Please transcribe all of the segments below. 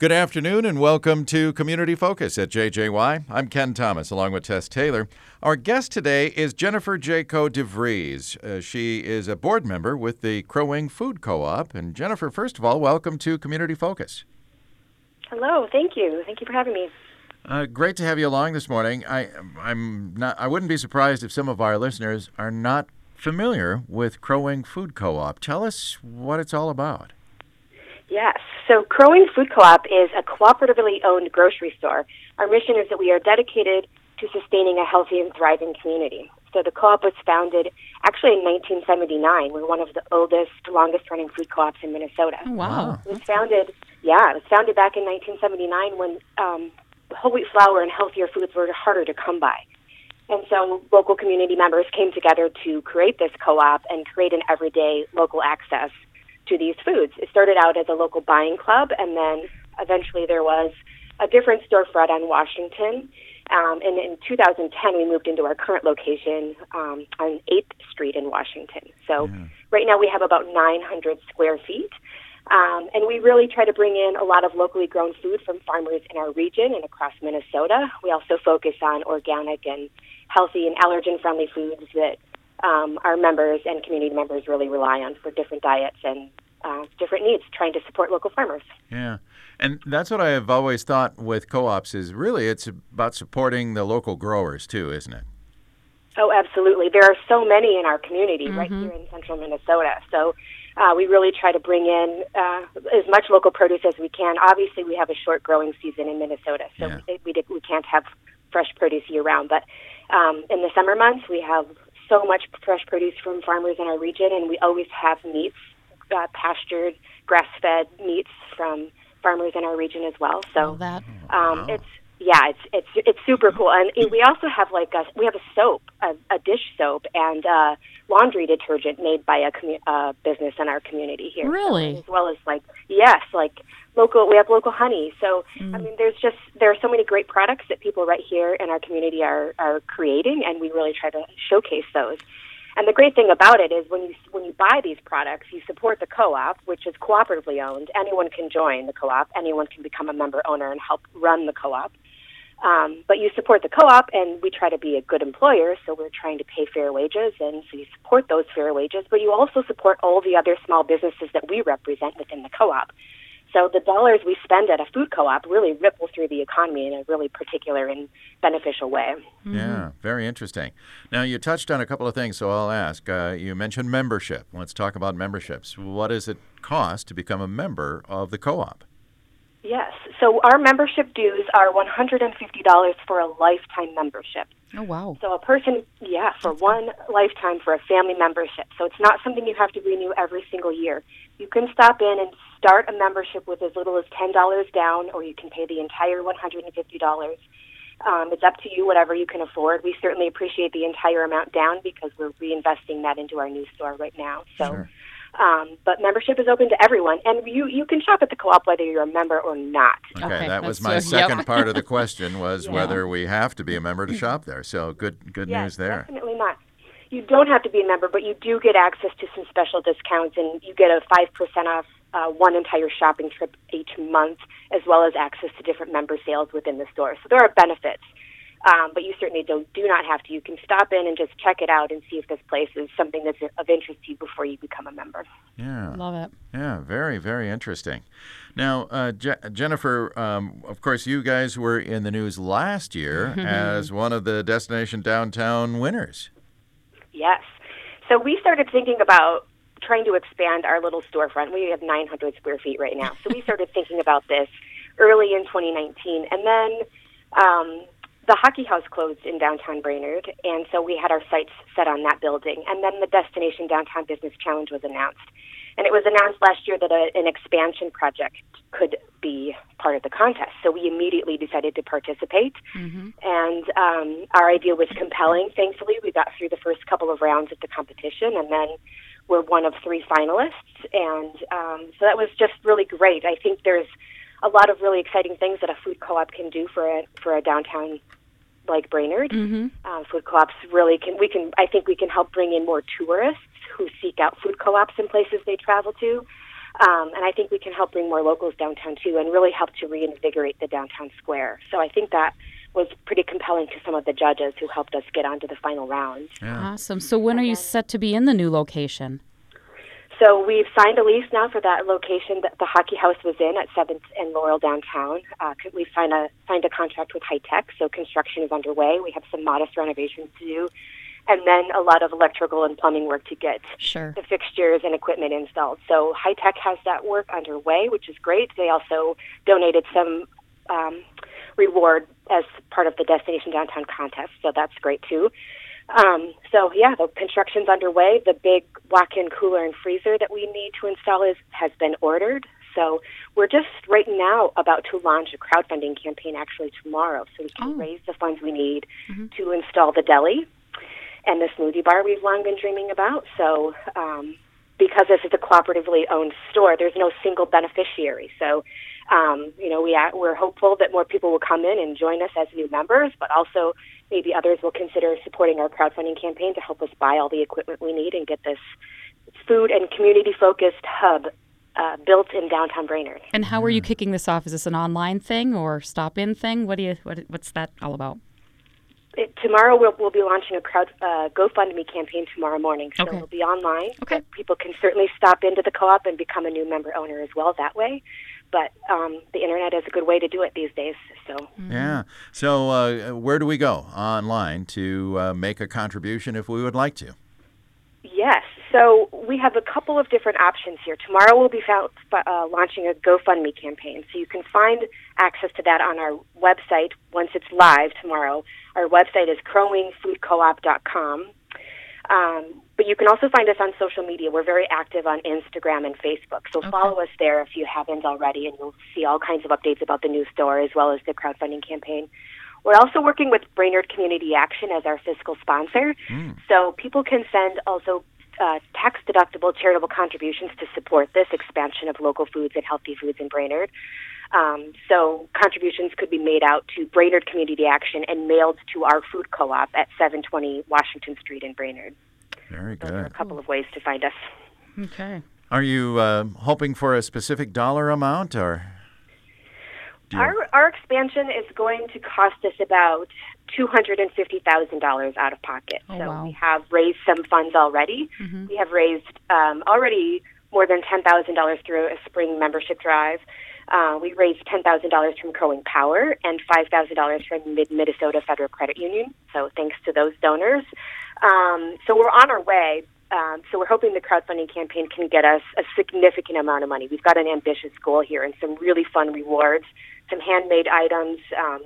Good afternoon and welcome to Community Focus at JJY. I'm Ken Thomas along with Tess Taylor. Our guest today is Jennifer Jaco DeVries. Uh, she is a board member with the Crow Wing Food Co op. And Jennifer, first of all, welcome to Community Focus. Hello, thank you. Thank you for having me. Uh, great to have you along this morning. I, I'm not. I wouldn't be surprised if some of our listeners are not familiar with Crow Wing Food Co op. Tell us what it's all about. Yes. So Crow Wing Food Co-op is a cooperatively owned grocery store. Our mission is that we are dedicated to sustaining a healthy and thriving community. So the co-op was founded actually in 1979. We're one of the oldest, longest-running food co-ops in Minnesota. Oh, wow. It was founded, yeah, it was founded back in 1979 when um, whole wheat flour and healthier foods were harder to come by. And so local community members came together to create this co-op and create an everyday local access to these foods. It started out as a local buying club, and then eventually there was a different storefront on Washington. Um, and in 2010, we moved into our current location um, on 8th Street in Washington. So Yeah. right now we have about 900 square feet. Um, and we really try to bring in a lot of locally grown food from farmers in our region and across Minnesota. We also focus on organic and healthy and allergen friendly foods that um, our members and community members really rely on for different diets and uh, different needs, trying to support local farmers. Yeah, and that's what I have always thought with co-ops is really it's about supporting the local growers too, isn't it? Oh, absolutely. There are so many in our community right here in central Minnesota. So uh, we really try to bring in uh, as much local produce as we can. Obviously, we have a short growing season in Minnesota, so Yeah. we, we, we can't have fresh produce year round. But um, in the summer months, we have so much fresh produce from farmers in our region, and we always have meats, uh, pastured, grass fed meats from farmers in our region as well. So Oh, that. um, It's yeah, it's it's it's super cool, and we also have like a we have a soap, a, a dish soap, and uh, laundry detergent made by a commu- uh, business in our community here. Really? as well as like yes, like local. We have local honey. So I mean, there's just there are so many great products that people right here in our community are are creating, and we really try to showcase those. And the great thing about it is when you when you buy these products, you support the co-op, which is cooperatively owned. Anyone can join the co-op. Anyone can become a member owner and help run the co-op. Um, but you support the co-op, and we try to be a good employer, so we're trying to pay fair wages, and so you support those fair wages. But you also support all the other small businesses that we represent within the co-op. So the dollars we spend at a food co-op really ripple through the economy in a really particular and beneficial way. Yeah, very interesting. Now you touched on a couple of things, so I'll ask. Uh, you mentioned membership. Let's talk about memberships. What does it cost to become a member of the co-op? Yes. So our membership dues are $150 for a lifetime membership. Oh, wow. So a person, yeah, for one lifetime for a family membership. So it's not something you have to renew every single year. You can stop in and start a membership with as little as ten dollars down, or you can pay the entire one hundred and fifty dollars. Um, it's up to you, whatever you can afford. We certainly appreciate the entire amount down because we're reinvesting that into our new store right now. So. Sure. Um, but membership is open to everyone, and you you can shop at the co-op whether you're a member or not. Okay, Okay, that was my second yep. part of the question was Yeah. whether we have to be a member to shop there. So good good Yes, news there. Definitely not. You don't have to be a member, but you do get access to some special discounts, and you get a five percent off uh, one entire shopping trip each month, as well as access to different member sales within the store. So there are benefits, um, but you certainly don't do not have to. You can stop in and just check it out and see if this place is something that's of interest to you before you become a member. Yeah. Love it. Yeah, very, very interesting. Now, uh, Je- Jennifer, um, of course, you guys were in the news last year as one of the Destination Downtown winners. Yes. So we started thinking about trying to expand our little storefront. We have 900 square feet right now. So we started thinking about this early in 2019. And then um, the hockey house closed in downtown Brainerd. And so we had our sights set on that building. And then the Destination Downtown Business Challenge was announced. And it was announced last year that a, an expansion project could be part of the contest. So we immediately decided to participate. And um, our idea was compelling. Thankfully, we got through the first couple of rounds of the competition, and then we're one of three finalists. And um, so that was just really great. I think there's a lot of really exciting things that a food co-op can do for a for a downtown like Brainerd. Uh, food co-ops really can. We can. I think we can help bring in more tourists who seek out food co-ops in places they travel to. Um, and I think we can help bring more locals downtown too, and really help to reinvigorate the downtown square. So I think that was pretty compelling to some of the judges who helped us get onto the final round. Yeah. Awesome. So when are you set to be in the new location? So we've signed a lease now for that location that the hockey house was in at Seventh and Laurel downtown. Uh, we've signed a signed a contract with High Tech, so construction is underway. We have some modest renovations to do, and then a lot of electrical and plumbing work to get Sure. the fixtures and equipment installed. So High Tech has that work underway, which is great. They also donated some um, reward as part of the Destination Downtown contest, so that's great too. Um, so yeah, the construction's underway. The big walk-in cooler and freezer that we need to install is has been ordered. So we're just right now about to launch a crowdfunding campaign actually tomorrow, so we can Oh. raise the funds we need to install the deli and the smoothie bar we've long been dreaming about. So um, because this is a cooperatively owned store, there's no single beneficiary. So um, you know we are, we're hopeful that more people will come in and join us as new members, but also maybe others will consider supporting our crowdfunding campaign to help us buy all the equipment we need and get this food and community focused hub uh, built in downtown Brainerd. And how are you kicking this off? Is this an online thing or stop-in thing? What do you what, what's that all about? It, tomorrow we'll, we'll be launching a crowd uh, GoFundMe campaign tomorrow morning, so Okay. it'll be online. Okay. People can certainly stop into the co-op and become a new member owner as well that way. But um, the internet is a good way to do it these days. So Yeah. So, uh, where do we go online to uh, make a contribution if we would like to? Yes. So we have a couple of different options here. Tomorrow we'll be found, uh, launching a GoFundMe campaign. So you can find access to that on our website once it's live tomorrow. Our website is crowingfoodcoop.com. Um, but you can also find us on social media. We're very active on Instagram and Facebook. So follow us there if you haven't already, and you'll see all kinds of updates about the new store as well as the crowdfunding campaign. We're also working with Brainerd Community Action as our fiscal sponsor. So people can send also uh, tax deductible charitable contributions to support this expansion of local foods and healthy foods in Brainerd. Um, so contributions could be made out to Brainerd Community Action and mailed to our food co-op at 720 Washington Street in Brainerd. Very Those are a couple of ways to find us. Okay. Are you uh, hoping for a specific dollar amount or? You- Our our expansion is going to cost us about two hundred and fifty thousand dollars out of pocket. Oh, so wow. we have raised some funds already. We have raised um, already more than ten thousand dollars through a spring membership drive. Uh, we raised ten thousand dollars from Crow Wing Power and five thousand dollars from Mid Minnesota Federal Credit Union. So thanks to those donors. Um, so we're on our way. Um, so we're hoping the crowdfunding campaign can get us a significant amount of money. We've got an ambitious goal here and some really fun rewards, some handmade items, um,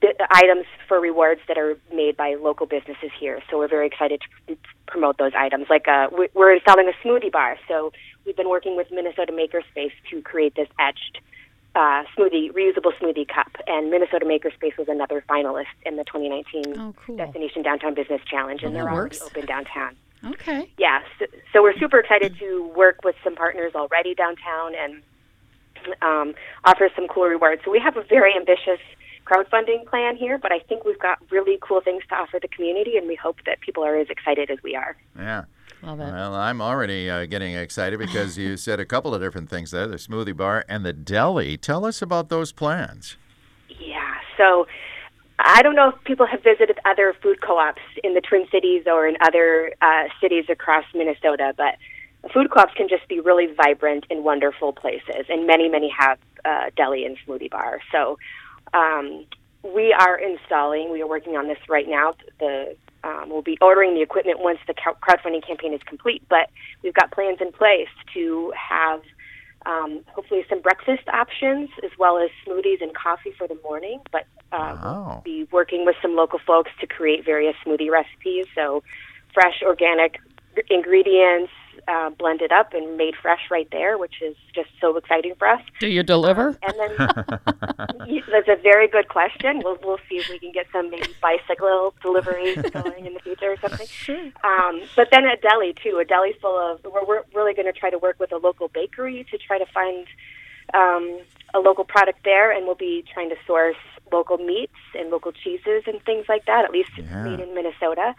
the items for rewards that are made by local businesses here. So we're very excited to promote those items. Like uh, we- we're installing a smoothie bar. So we've been working with Minnesota Makerspace to create this etched uh, smoothie, reusable smoothie cup. And Minnesota Makerspace was another finalist in the 2019 Oh, cool. Destination Downtown Business Challenge, and Oh, they're already open downtown. Okay. Yeah, so, so we're super excited to work with some partners already downtown and um, offer some cool rewards. So we have a very ambitious crowdfunding plan here, but I think we've got really cool things to offer the community, and we hope that people are as excited as we are. Yeah. Love it. Well, I'm already uh, getting excited because you said a couple of different things there the smoothie bar and the deli. Tell us about those plans. Yeah, so I don't know if people have visited other food co-ops in the Twin Cities or in other uh, cities across Minnesota, but food co-ops can just be really vibrant and wonderful places, and many, many have uh, deli and smoothie bar. So um, we are installing. We are working on this right now. The um, we'll be ordering the equipment once the crowdfunding campaign is complete, but we've got plans in place to have um, hopefully some breakfast options as well as smoothies and coffee for the morning. But uh, Wow. we'll be working with some local folks to create various smoothie recipes. So fresh, organic ingredients uh, blended up and made fresh right there, which is just so exciting for us. Do you deliver? And then that's a very good question. We'll we'll see if we can get some maybe bicycle deliveries going in the future or something. Sure. Um, but then a deli too, a deli full of. We're, we're really going to try to work with a local bakery to try to find um, a local product there, and we'll be trying to source local meats and local cheeses and things like that, at least Yeah. made in Minnesota.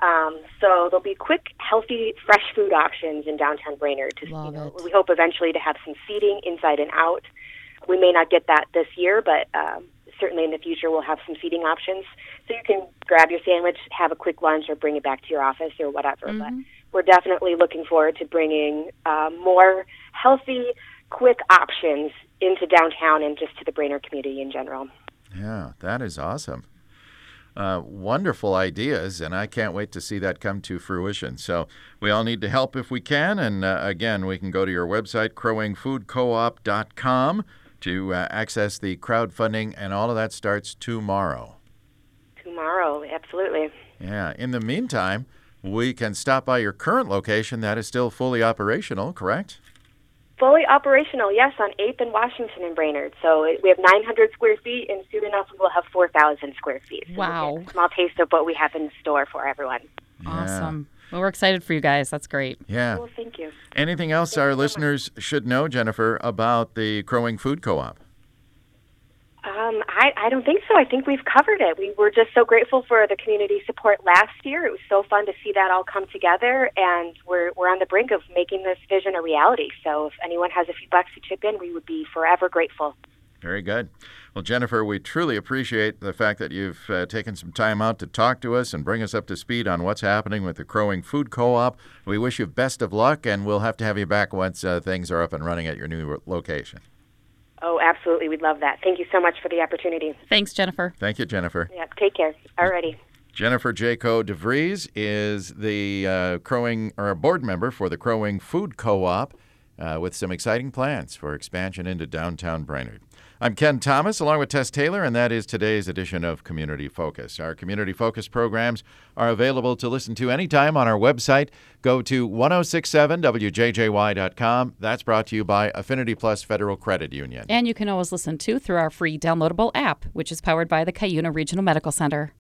Um, so there'll be quick, healthy, fresh food options in downtown Brainerd. To, Love you know, it. We hope eventually to have some seating inside and out. We may not get that this year, but um, certainly in the future we'll have some seating options. So you can grab your sandwich, have a quick lunch, or bring it back to your office or whatever. But we're definitely looking forward to bringing uh, more healthy, quick options into downtown and just to the Brainerd community in general. Yeah, that is awesome. Uh, wonderful ideas, and I can't wait to see that come to fruition. So we all need to help if we can. And uh, again, we can go to your website, crowingfoodcoop.com, to uh, access the crowdfunding, and all of that starts tomorrow. Tomorrow, absolutely. Yeah. In the meantime, we can stop by your current location that is still fully operational, correct? Fully operational, yes, on 8th and Washington in Brainerd. So we have 900 square feet, and soon enough we will have 4,000 square feet. So Wow. a small taste of what we have in store for everyone. Awesome. Well, we're excited for you guys. That's great. Yeah. Well, thank you. Anything else our listeners should know, Jennifer, about the Crow Wing Food Co-op? Um, I, I don't think so. I think we've covered it. We were just so grateful for the community support last year. It was so fun to see that all come together, and we're, we're on the brink of making this vision a reality. So if anyone has a few bucks to chip in, we would be forever grateful. Very good. Well, Jennifer, we truly appreciate the fact that you've uh, taken some time out to talk to us and bring us up to speed on what's happening with the Crow Wing Food Co-op. We wish you best of luck, and we'll have to have you back once uh, things are up and running at your new location. Oh, absolutely. We'd love that. Thank you so much for the opportunity. Thanks, Jennifer. Thank you, Jennifer. Yeah, take care. Alrighty. Jennifer Jaco DeVries is the uh, Crow Wing or a board member for the Crow Wing Food Co-op uh, with some exciting plans for expansion into downtown Brainerd. I'm Ken Thomas along with Tess Taylor, and that is today's edition of Community Focus. Our Community Focus programs are available to listen to anytime on our website. Go to 1067wjjy.com. That's brought to you by Affinity Plus Federal Credit Union. And you can always listen to through our free downloadable app, which is powered by the Cuyuna Regional Medical Center.